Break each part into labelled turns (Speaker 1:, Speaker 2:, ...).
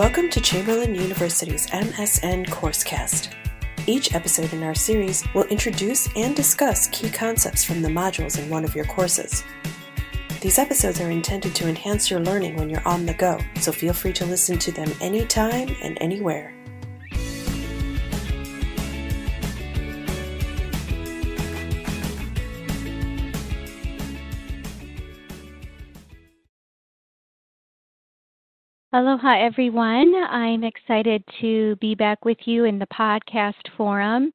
Speaker 1: Welcome to Chamberlain University's MSN Coursecast. Each episode in our series will introduce and discuss key concepts from the modules in one of your courses. These episodes are intended to enhance your learning when you're on the go, so feel free to listen to them anytime and anywhere.
Speaker 2: Aloha, everyone. I'm excited to be back with you in the podcast forum.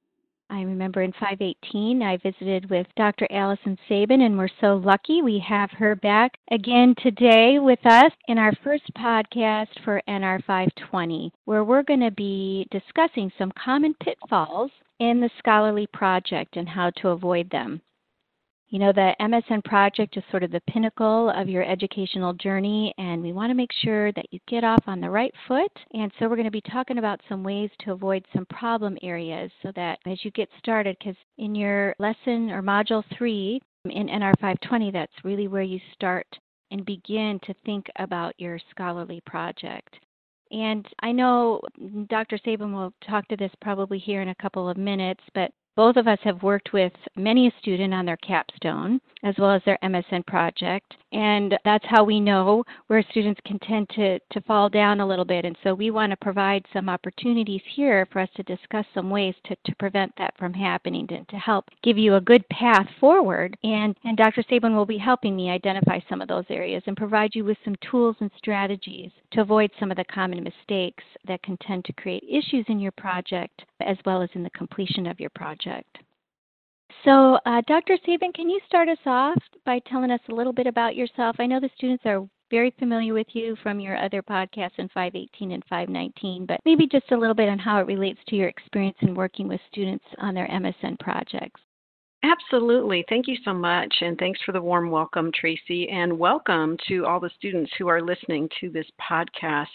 Speaker 2: I remember in 518, I visited with Dr. Allison Sabin, and we're so lucky we have her back again today with us in our first podcast for NR 520, where we're going to be discussing some common pitfalls in the scholarly project and how to avoid them. You know, the MSN project is sort of the pinnacle of your educational journey, and we want to make sure that you get off on the right foot. And so, we're going to be talking about some ways to avoid some problem areas so that as you get started, because in your lesson or module three in NR 520, that's really where you start and begin to think about your scholarly project. And I know Dr. Sabin will talk to this probably here in a couple of minutes, but both of us have worked with many a student on their capstone as well as their MSN project, and that's how we know where students can tend to, to fall down a little bit. And so we want to provide some opportunities here for us to discuss some ways to, to prevent that from happening, to, to help give you a good path forward. And, and Dr. Sabin will be helping me identify some of those areas and provide you with some tools and strategies to avoid some of the common mistakes that can tend to create issues in your project as well as in the completion of your project. So, uh, Dr. Sabin, can you start us off by telling us a little bit about yourself? I know the students are very familiar with you from your other podcasts in 518 and 519, but maybe just a little bit on how it relates to your experience in working with students on their MSN projects.
Speaker 3: Absolutely. Thank you so much. And thanks for the warm welcome, Tracy. And welcome to all the students who are listening to this podcast.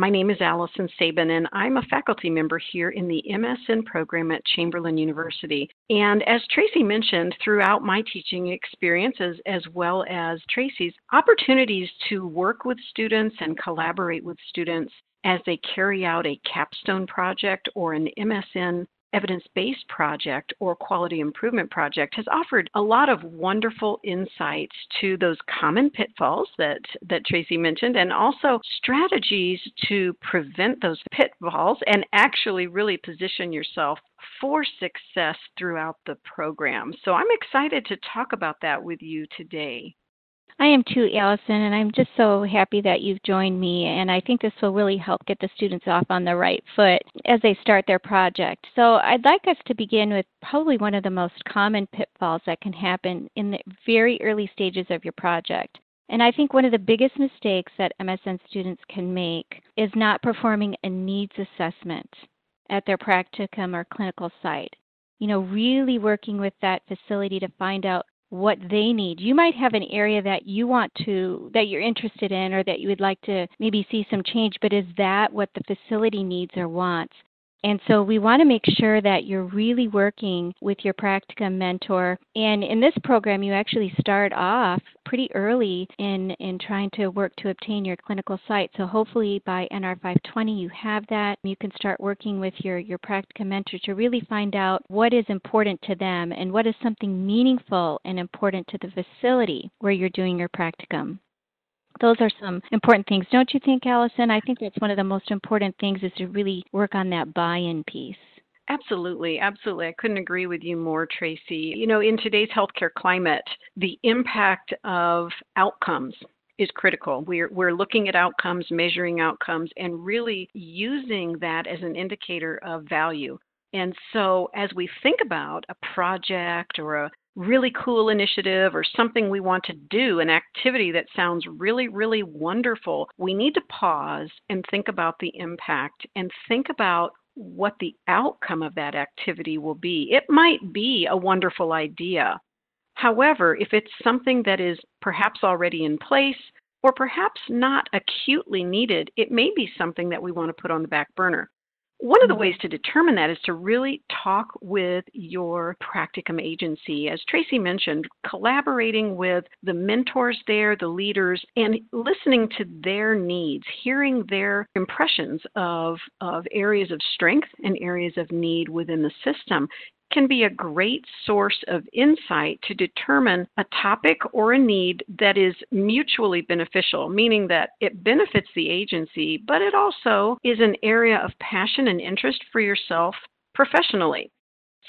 Speaker 3: My name is Allison Sabin, and I'm a faculty member here in the MSN program at Chamberlain University. And as Tracy mentioned, throughout my teaching experiences, as well as Tracy's, opportunities to work with students and collaborate with students as they carry out a capstone project or an MSN evidence based project or quality improvement project has offered a lot of wonderful insights to those common pitfalls that, that Tracy mentioned and also strategies to prevent those pitfalls and actually really position yourself for success throughout the program. So I'm excited to talk about that with you today.
Speaker 2: I am too, Allison, and I'm just so happy that you've joined me. And I think this will really help get the students off on the right foot as they start their project. So I'd like us to begin with probably one of the most common pitfalls that can happen in the very early stages of your project. And I think one of the biggest mistakes that MSN students can make is not performing a needs assessment at their practicum or clinical site. You know, really working with that facility to find out what they need. You might have an area that you want to, that you're interested in, or that you would like to maybe see some change, but is that what the facility needs or wants? And so we want to make sure that you're really working with your practicum mentor. And in this program, you actually start off pretty early in, in trying to work to obtain your clinical site. So hopefully by NR 520 you have that. You can start working with your, your practicum mentor to really find out what is important to them and what is something meaningful and important to the facility where you're doing your practicum those are some important things, don't you think, Allison? I think that's one of the most important things is to really work on that buy-in piece.
Speaker 3: Absolutely, absolutely. I couldn't agree with you more, Tracy. You know, in today's healthcare climate, the impact of outcomes is critical. We're, we're looking at outcomes, measuring outcomes, and really using that as an indicator of value. And so, as we think about a project or a really cool initiative or something we want to do, an activity that sounds really, really wonderful, we need to pause and think about the impact and think about what the outcome of that activity will be. It might be a wonderful idea. However, if it's something that is perhaps already in place or perhaps not acutely needed, it may be something that we want to put on the back burner. One of the mm-hmm. ways to determine that is to really talk with your practicum agency. As Tracy mentioned, collaborating with the mentors there, the leaders, and listening to their needs, hearing their impressions of, of areas of strength and areas of need within the system can be a great source of insight to determine a topic or a need that is mutually beneficial, meaning that it benefits the agency, but it also is an area of passion and interest for yourself professionally.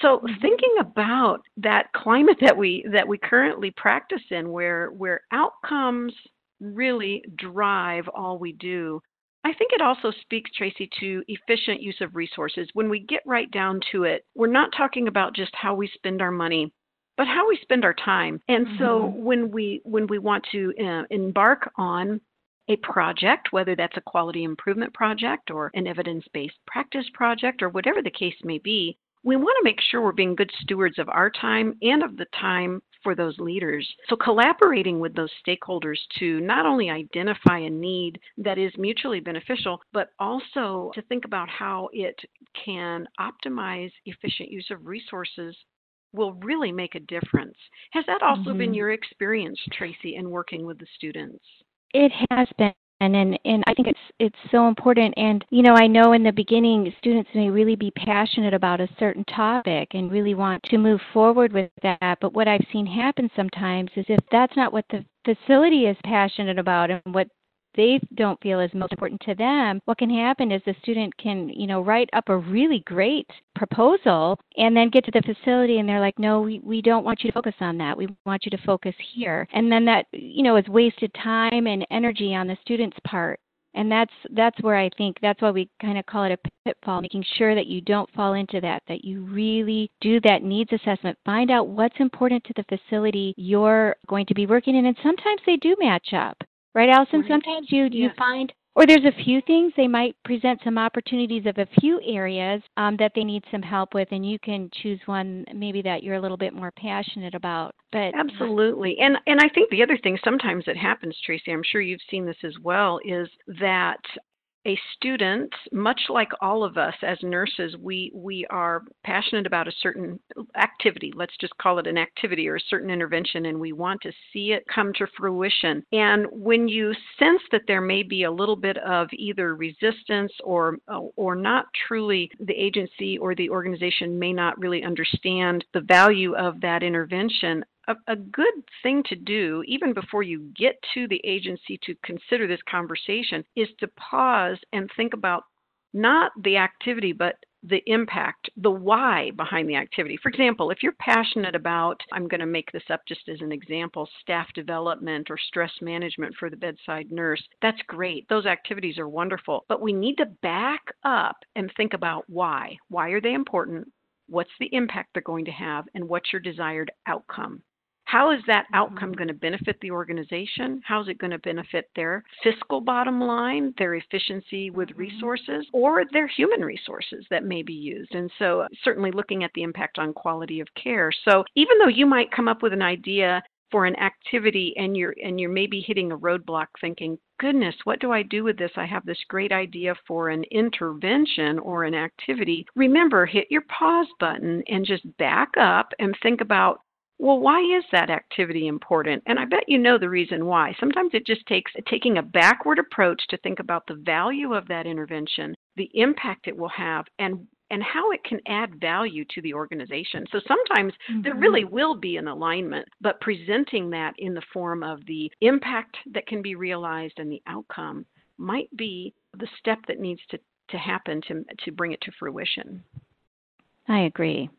Speaker 3: So mm-hmm. thinking about that climate that we that we currently practice in where where outcomes really drive all we do I think it also speaks, Tracy, to efficient use of resources. When we get right down to it, we're not talking about just how we spend our money, but how we spend our time. And mm-hmm. so when we when we want to uh, embark on a project, whether that's a quality improvement project or an evidence-based practice project or whatever the case may be, we want to make sure we're being good stewards of our time and of the time for those leaders. So, collaborating with those stakeholders to not only identify a need that is mutually beneficial, but also to think about how it can optimize efficient use of resources will really make a difference. Has that also mm-hmm. been your experience, Tracy, in working with the students?
Speaker 2: It has been and and and I think it's it's so important. And you know I know in the beginning students may really be passionate about a certain topic and really want to move forward with that. But what I've seen happen sometimes is if that's not what the facility is passionate about and what they don't feel is most important to them, what can happen is the student can, you know, write up a really great proposal and then get to the facility and they're like, no, we, we don't want you to focus on that. We want you to focus here. And then that, you know, is wasted time and energy on the student's part and that's that's where i think that's why we kind of call it a pitfall making sure that you don't fall into that that you really do that needs assessment find out what's important to the facility you're going to be working in and sometimes they do match up Right, Allison? Right. Sometimes you you find or there's a few things they might present some opportunities of a few areas um, that they need some help with and you can choose one maybe that you're a little bit more passionate about but
Speaker 3: absolutely and and i think the other thing sometimes that happens tracy i'm sure you've seen this as well is that a student, much like all of us as nurses, we, we are passionate about a certain activity. Let's just call it an activity or a certain intervention, and we want to see it come to fruition. And when you sense that there may be a little bit of either resistance or, or not truly the agency or the organization may not really understand the value of that intervention, a, a good thing to do, even before you get to the agency to consider this conversation, is to pause and think about not the activity, but the impact, the why behind the activity. For example, if you're passionate about, I'm going to make this up just as an example, staff development or stress management for the bedside nurse, that's great. Those activities are wonderful. But we need to back up and think about why. Why are they important? What's the impact they're going to have? And what's your desired outcome? How is that outcome mm-hmm. going to benefit the organization? How is it going to benefit their fiscal bottom line, their efficiency with mm-hmm. resources, or their human resources that may be used? And so, certainly looking at the impact on quality of care. So, even though you might come up with an idea for an activity and you're and you're maybe hitting a roadblock thinking goodness what do i do with this i have this great idea for an intervention or an activity remember hit your pause button and just back up and think about well, why is that activity important? And I bet you know the reason why. Sometimes it just takes taking a backward approach to think about the value of that intervention, the impact it will have, and and how it can add value to the organization. So sometimes mm-hmm. there really will be an alignment, but presenting that in the form of the impact that can be realized and the outcome might be the step that needs to, to happen to, to bring it to fruition.
Speaker 2: I agree.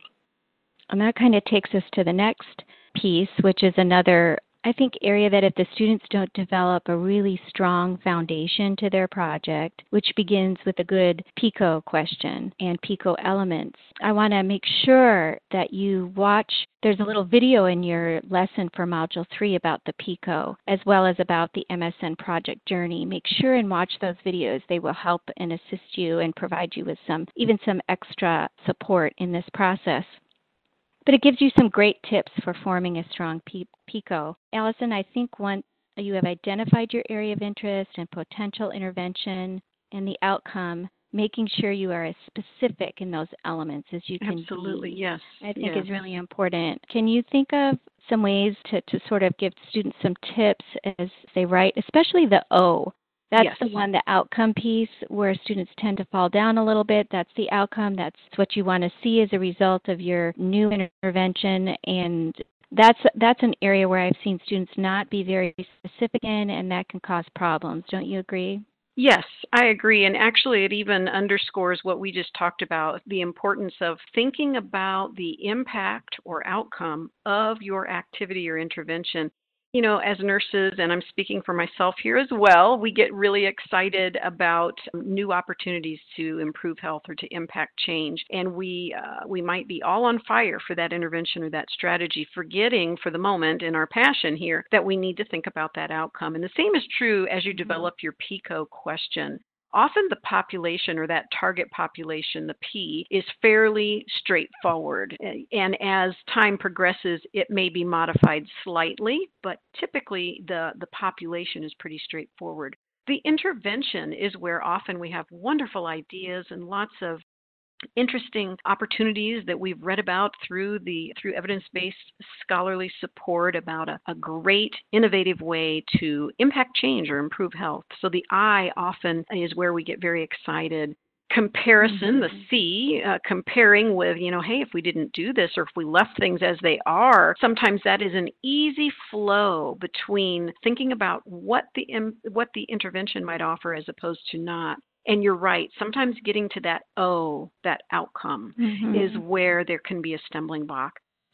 Speaker 2: And that kind of takes us to the next piece, which is another, I think, area that if the students don't develop a really strong foundation to their project, which begins with a good PICO question and PICO elements, I want to make sure that you watch. There's a little video in your lesson for Module 3 about the PICO, as well as about the MSN project journey. Make sure and watch those videos. They will help and assist you and provide you with some, even some extra support in this process but it gives you some great tips for forming a strong PICO. Allison, I think once you have identified your area of interest and potential intervention and the outcome, making sure you are as specific in those elements as you can
Speaker 3: Absolutely,
Speaker 2: be.
Speaker 3: yes.
Speaker 2: I think
Speaker 3: yes.
Speaker 2: is really important. Can you think of some ways to, to sort of give students some tips as they write, especially the O? That's
Speaker 3: yes.
Speaker 2: the one, the outcome piece, where students tend to fall down a little bit. That's the outcome. That's what you want to see as a result of your new intervention. And that's that's an area where I've seen students not be very specific in, and that can cause problems. Don't you agree?
Speaker 3: Yes, I agree. And actually, it even underscores what we just talked about the importance of thinking about the impact or outcome of your activity or intervention you know, as nurses, and I'm speaking for myself here as well, we get really excited about new opportunities to improve health or to impact change, and we uh, we might be all on fire for that intervention or that strategy, forgetting for the moment in our passion here that we need to think about that outcome. And the same is true as you mm-hmm. develop your PICO question often the population or that target population, the P, is fairly straightforward. Eh, and as time progresses, it may be modified slightly, but typically the, the population is pretty straightforward. The intervention is where often we have wonderful ideas and lots of interesting opportunities that we've read about through the through evidence-based scholarly support about a, a, great innovative way to impact change or improve health. So the i often is where we get very excited. Comparison mm-hmm. the c uh, comparing with you know hey if we didn't do this or if we left things as they are sometimes that is an easy flow between thinking about what the what the intervention might offer as opposed to not and you're right. Sometimes getting to that oh, that outcome mm-hmm. is where there can be a stumbling block.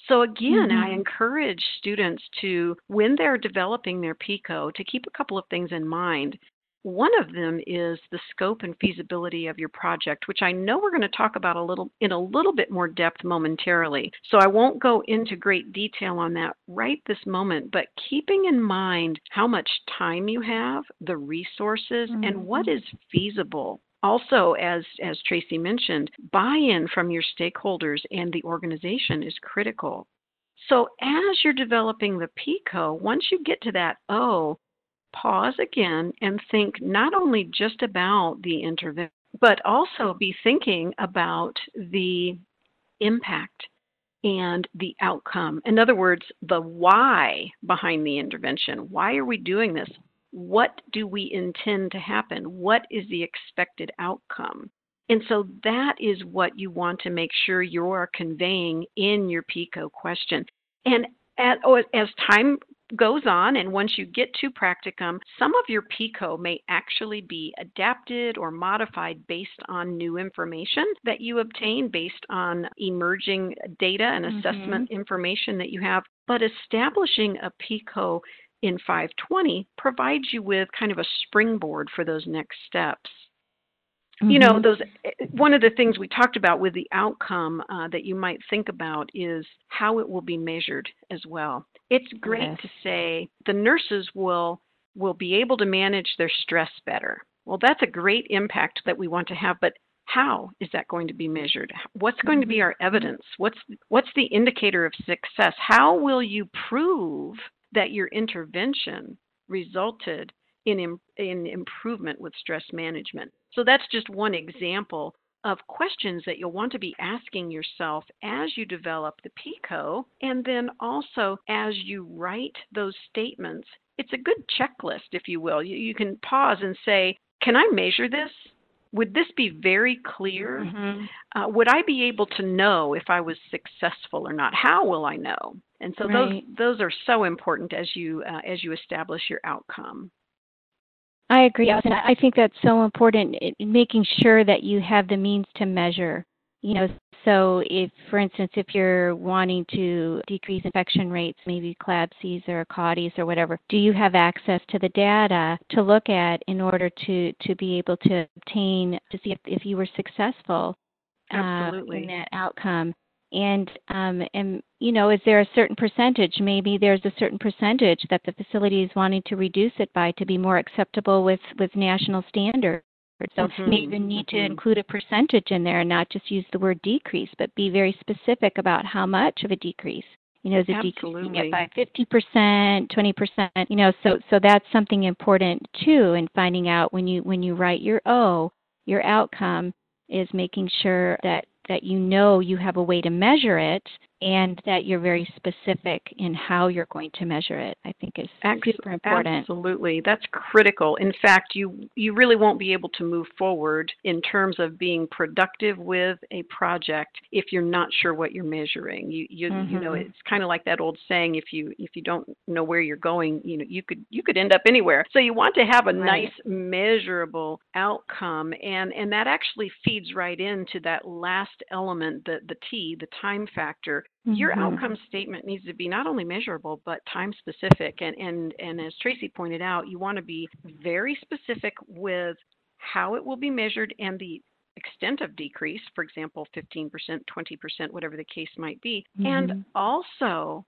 Speaker 3: So again, mm-hmm. I encourage students to, when they're developing their PICO, to keep a couple of things in mind. One of them is the scope and feasibility of your project, which I know we're going to talk about a little in a little bit more depth momentarily. So I won't go into great detail on that right this moment, but keeping in mind how much time you have, the resources, mm-hmm. and what is feasible also as as tracy mentioned buy-in from your stakeholders and the organization is critical so as you're developing the pico once you get to that o pause again and think not only just about the intervention, but also be thinking about the impact and the outcome. In other words, the why behind the intervention. Why are we doing this? What do we intend to happen? What is the expected outcome? And so that is what you want to make sure you are conveying in your PICO question. And at, oh, as time goes on, and once you get to practicum, some of your PICO may actually be adapted or modified based on new information that you obtain, based on emerging data and mm-hmm. assessment information that you have. But establishing a PICO in 520 provides you with kind of a springboard for those next steps. Mm-hmm. You know, mm-hmm. those eh, one of the things we talked about with the outcome uh, that you might think about is how it will be measured as well. It's great yes. to say the nurses will will be able to manage their stress better. Well, that's a great impact that we want to have, but how is that going to be measured? What's going to be mm-hmm. our evidence? What's what's the indicator of success? How will you prove that your intervention resulted in, in improvement with stress management. So that's just one example of questions that you'll want to be asking yourself as you develop the PICO, and then also as you write those statements. It's a good checklist, if you will. You, you can pause and say, Can I measure this? Would this be very clear? Mm-hmm. Uh, would I be able to know if I was successful or not? How will I know? And so right. those those are so important as you uh, as you establish your outcome.
Speaker 2: I agree. And I think that's so important, making sure that you have the means to measure. You know, so if, for instance, if you're wanting to decrease infection rates, maybe CLABSIs or CAUTIs or whatever, do you have access to the data to look at in order to, to be able to obtain, to see if, if you were successful
Speaker 3: uh,
Speaker 2: in that outcome? And um, and you know is there a certain percentage maybe there's a certain percentage that the facility is wanting to reduce it by to be more acceptable with with national standards so mm-hmm. may even need mm-hmm. to include a percentage in there and not just use the word decrease but be very specific about how much of a decrease you know is it
Speaker 3: Absolutely.
Speaker 2: decreasing it by 50% 20% you know so so that's something important too in finding out when you when you write your o your outcome is making sure that that you know you have a way to measure it and that you're very specific in how you're going to measure it i think is super important
Speaker 3: absolutely that's critical in fact you you really won't be able to move forward in terms of being productive with a project if you're not sure what you're measuring you you, mm-hmm. you know mm-hmm. it's kind of like that old saying if you if you don't know where you're going you know you could you could end up anywhere so you want to have a right. nice measurable outcome and and that actually feeds right into that last element the the t the time factor Mm-hmm. Your outcome statement needs to be not only measurable but time specific. And, and, and as Tracy pointed out, you want to be very specific with how it will be measured and the extent of decrease, for example, 15%, 20%, whatever the case might be, mm-hmm. and also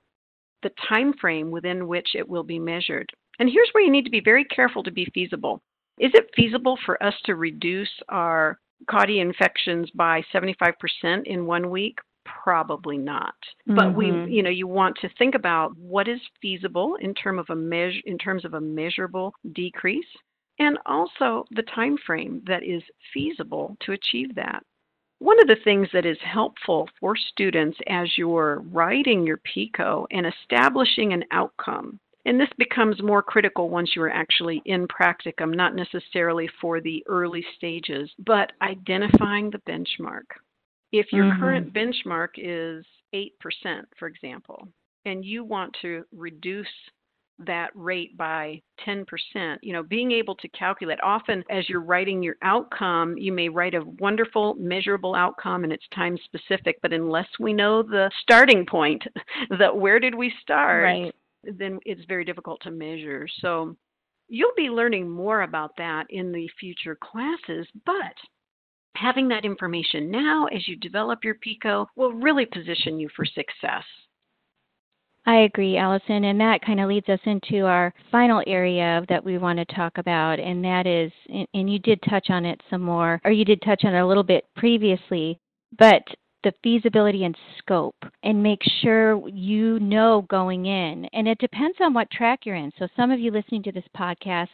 Speaker 3: the time frame within which it will be measured. And here's where you need to be very careful to be feasible. Is it feasible for us to reduce our CAUTI infections by 75% in one week? Probably not mm-hmm. but we mm-hmm. you know you want to think about what is feasible in terms of a measure in terms of a measurable decrease and also the time frame that is feasible to achieve that one of the things that is helpful for students as you're writing your PICO and establishing an outcome and this becomes more critical once you are actually in practicum, not necessarily for the early stages, but identifying the benchmark. If your mm-hmm. current benchmark is 8%, for example, and you want to reduce that rate by 10%, you know, being able to calculate often as you're writing your outcome, you may write a wonderful measurable outcome and it's time specific, but unless we know the starting point, that where did we start,
Speaker 2: right.
Speaker 3: then it's very difficult to measure. So you'll be learning more about that in the future classes, but having that information now as you develop your PICO will really position you for success.
Speaker 2: I agree, Allison, and that kind of leads us into our final area that we want to talk about, and that is, and you did touch on it some more, or you did touch on it a little bit previously, but the feasibility and scope, and make sure you know going in. And it depends on what track you're in. So, some of you listening to this podcast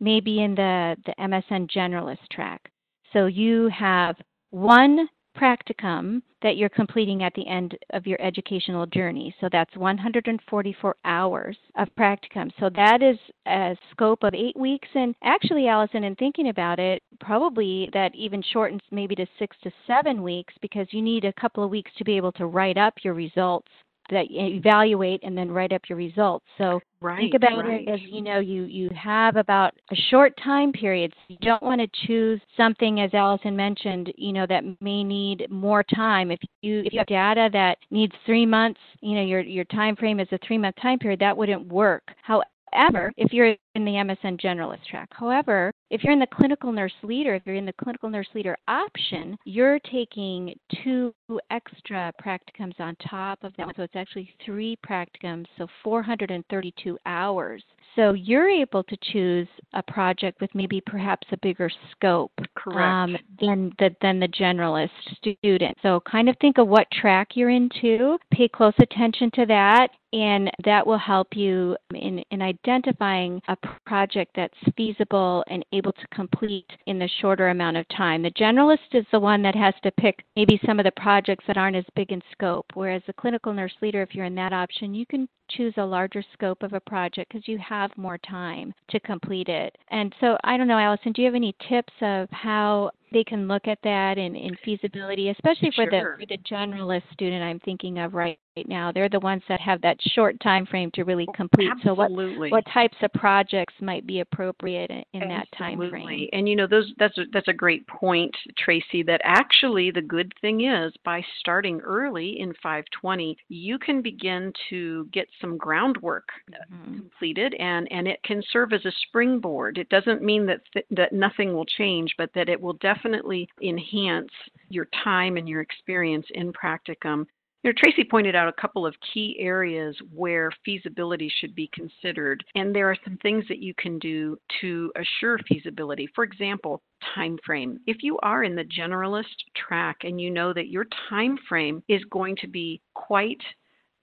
Speaker 2: may be in the, the MSN generalist track. So you have one practicum that you're completing at the end of your educational journey. So that's 144 hours of practicum. So that is a scope of eight weeks. And actually, Allison, in thinking about it, probably that even shortens maybe to six to seven weeks because you need a couple of weeks to be able to write up your results that evaluate and then write up your results. So
Speaker 3: right,
Speaker 2: think about
Speaker 3: right.
Speaker 2: it as you know you you have about a short time period. So you don't want to choose something as Allison mentioned, you know that may need more time. If you if you have data that needs 3 months, you know your your time frame is a 3 month time period, that wouldn't work. However, However, if you're in the MSN generalist track, however, if you're in the clinical nurse leader, if you're in the clinical nurse leader option, you're taking two extra practicums on top of that. So it's actually three practicums, so 432 hours. So you're able to choose a project with maybe perhaps a bigger scope
Speaker 3: um,
Speaker 2: than the than the generalist student. So kind of think of what track you're into, pay close attention to that, and that will help you in, in identifying a project that's feasible and able to complete in the shorter amount of time. The generalist is the one that has to pick maybe some of the projects that aren't as big in scope, whereas the clinical nurse leader, if you're in that option, you can choose a larger scope of a project because you have more time to complete it. And so, I don't know, Allison, do you have any tips of how they can look at that in, in feasibility, especially for
Speaker 3: sure.
Speaker 2: the for the generalist student I'm thinking of right now. They're the ones that have that short time frame to really complete.
Speaker 3: Absolutely.
Speaker 2: So what what types of projects might be appropriate in, in that time
Speaker 3: frame? And you know those that's a, that's a great point, Tracy. That actually the good thing is by starting early in 520, you can begin to get some groundwork mm-hmm. completed, and and it can serve as a springboard. It doesn't mean that th- that nothing will change, but that it will definitely enhance your time and your experience in practicum you know, Tracy pointed out a couple of key areas where feasibility should be considered, and there are some things that you can do to assure feasibility. For example, time frame. If you are in the generalist track and you know that your time frame is going to be quite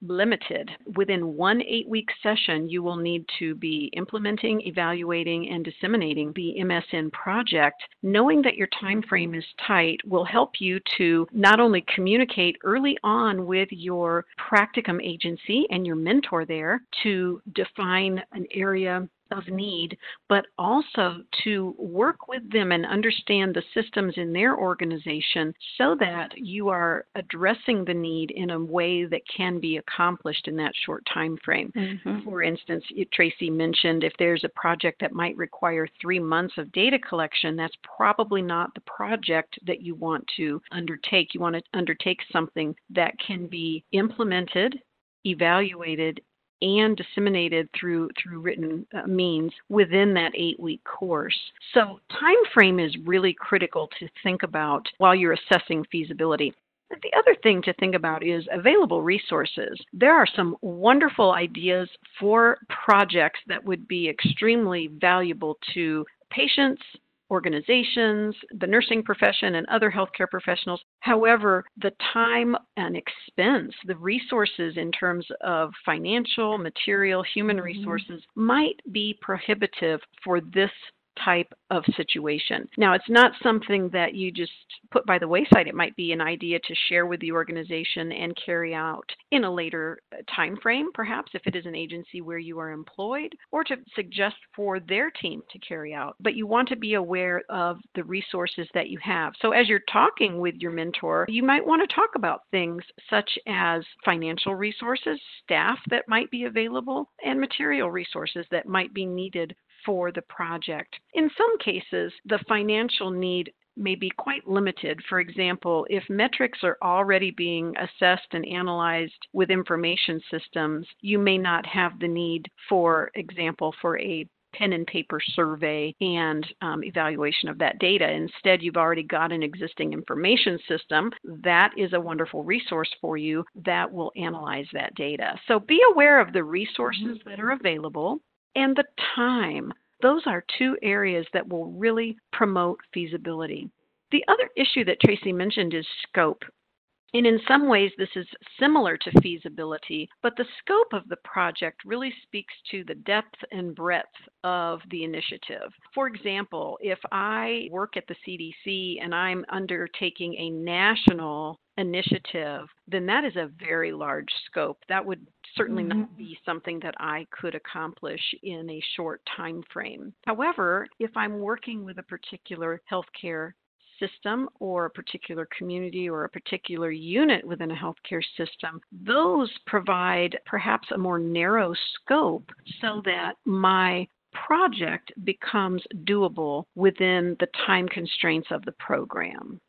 Speaker 3: limited. Within one eight week session, you will need to be implementing, evaluating, and disseminating the MSN project. Knowing that your time frame is tight will help you to not only communicate early on with your practicum agency and your mentor there to define an area of need, but also to work with them and understand the systems in their organization so that you are addressing the need in a way that can be accomplished in that short time frame. Mm-hmm. For instance, Tracy mentioned if there's a project that might require three months of data collection, that's probably not the project that you want to undertake. You want to undertake something that can be implemented evaluated and disseminated through through written uh, means within that 8-week course. So time frame is really critical to think about while you're assessing feasibility. The other thing to think about is available resources. There are some wonderful ideas for projects that would be extremely valuable to patients, organizations, the nursing profession, and other healthcare professionals. However, the time and expense, the resources in terms of financial, material, human mm-hmm. resources might be prohibitive for this type of situation. Now, it's not something that you just put by the wayside. It might be an idea to share with the organization and carry out in a later uh, time frame, perhaps if it is an agency where you are employed, or to suggest for their team to carry out. But you want to be aware of the resources that you have. So as you're talking with your mentor, you might want to talk about things such as financial resources, staff that might be available, and material resources that might be needed for the project. In some cases, the financial need may be quite limited. For example, if metrics are already being assessed and analyzed with information systems, you may not have the need, for example, for a pen and paper survey and um, evaluation of that data. Instead, you've already got an existing information system that is a wonderful resource for you that will analyze that data. So be aware of the resources that are available and the time. Those are two areas that will really promote feasibility. The other issue that Tracy mentioned is scope. And in some ways, this is similar to feasibility, but the scope of the project really speaks to the depth and breadth of the initiative. For example, if I work at the CDC and I'm undertaking a national initiative, then that is a very large scope. That would certainly mm-hmm. not be something that I could accomplish in a short time frame. However, if I'm working with a particular healthcare system or a particular community or a particular unit within a healthcare system, those provide perhaps a more narrow scope so that my project becomes doable within the time constraints of the program.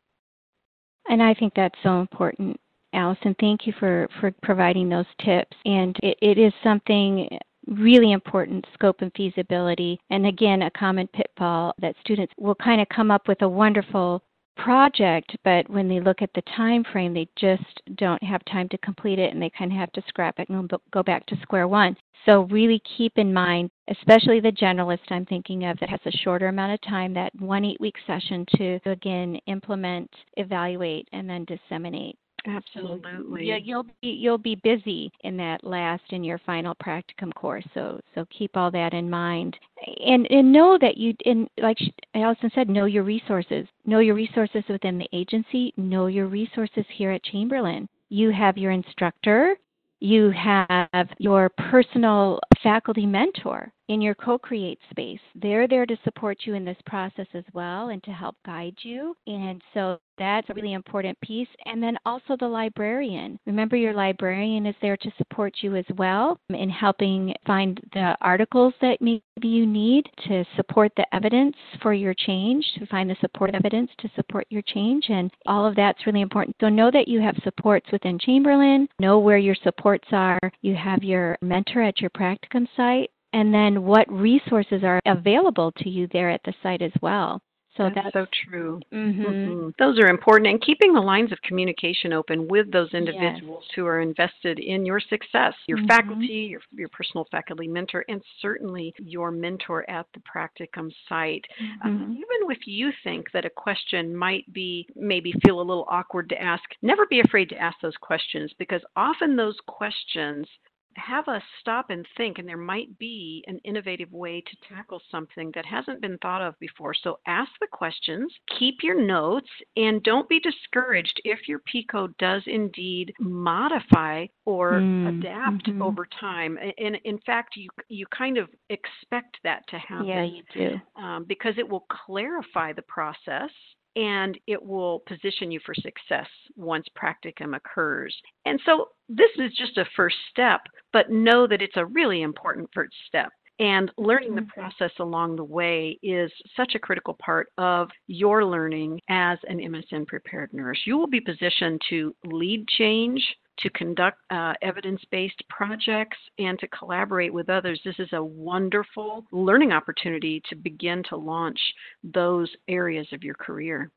Speaker 2: And I think that's so important. Allison, thank you for, for providing those tips. And it, it is something really important scope and feasibility. And again, a common pitfall that students will kind of come up with a wonderful project, but when they look at the time frame, they just don't have time to complete it and they kind of have to scrap it and go back to square one. So, really keep in mind, especially the generalist I'm thinking of that has a shorter amount of time, that one eight week session to again implement, evaluate, and then disseminate.
Speaker 3: Absolutely.
Speaker 2: Yeah, you'll be you'll be busy in that last in your final practicum course. So so keep all that in mind, and and know that you and like Allison said, know your resources. Know your resources within the agency. Know your resources here at Chamberlain. You have your instructor. You have your personal faculty mentor in your co create space. They're there to support you in this process as well and to help guide you. And so that's a really important piece. And then also the librarian. Remember, your librarian is there to support you as well in helping find the articles that maybe you need to support the evidence for your change, to find the support evidence to support your change. And all of that's really important. So know that you have supports within Chamberlain, know where your supports are. You have your mentor at your practicum site and then what resources are available to you there at the site as well. So
Speaker 3: that's,
Speaker 2: that's,
Speaker 3: so true.
Speaker 2: Mm-hmm.
Speaker 3: Mm-hmm. Those are important, and keeping the lines of communication open with those individuals yes. who are invested in your success, your mm-hmm. faculty, your your personal faculty mentor, and certainly your mentor at the practicum site. Um, even if you think that a question might be maybe feel a little awkward to ask, never be afraid to ask those questions because often those questions have us stop and think, and there might be an innovative way to tackle something that hasn't been thought of before. So ask the questions, keep your notes, and don't be discouraged if your PICO does indeed modify or mm, adapt mm-hmm. over time. And in fact, you you kind of expect that to happen.
Speaker 2: Yeah, you do.
Speaker 3: Um, because it will clarify the process and it will position you for success once practicum occurs. And so this is just a first step, but know that it's a really important first step. And learning the mm-hmm. process along the way is such a critical part of your learning as an MSN prepared nurse. You will be positioned to lead change, to conduct uh, evidence based projects and to collaborate with others. This is a wonderful learning opportunity to begin to launch those areas of your career.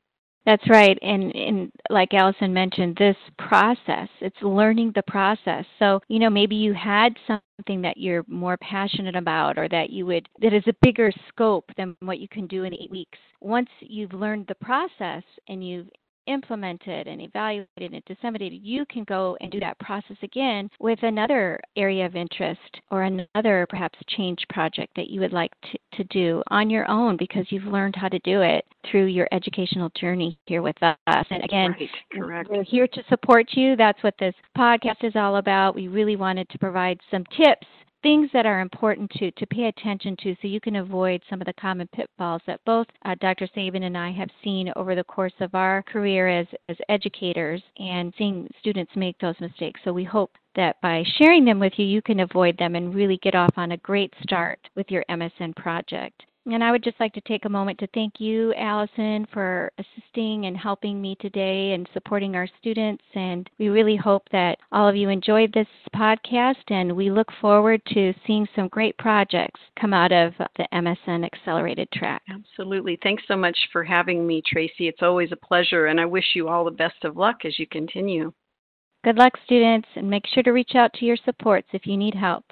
Speaker 2: That's right. And, and like Allison mentioned, this process, it's learning the process. So, you know, maybe you had something that you're more passionate about or that you would, that is a bigger scope than what you can do in eight weeks. Once you've learned the process and you've implemented and evaluated and disseminated, you can go and do that process again with another area of interest or another perhaps change project that you would like to, to do on your own because you've learned how to do it through your educational journey here with us. And again,
Speaker 3: right,
Speaker 2: we're here to support you. That's what this podcast is all about. We really wanted to provide some tips things that are important to, to pay attention to so you can avoid some of the common pitfalls that both uh, Dr. Sabin and I have seen over the course of our career as, as educators and seeing students make those mistakes. So we hope that by sharing them with you, you can avoid them and really get off on a great start with your MSN project. And I would just like to take a moment to thank you, Allison, for assisting and helping me today and supporting our students. And we really hope that all of you enjoyed this podcast, and we look forward to seeing some great projects come out of the MSN Accelerated track.
Speaker 3: Absolutely. Thanks so much for having me, Tracy. It's always a pleasure, and I wish you all the best of luck as you continue.
Speaker 2: Good luck, students, and make sure to reach out to your supports if you need help.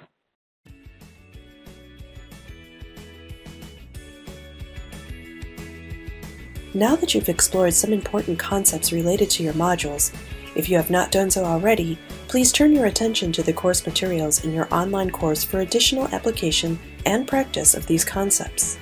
Speaker 1: Now that you've explored some important concepts related to your modules, if you have not done so already, please turn your attention to the course materials in your online course for additional application and practice of these concepts.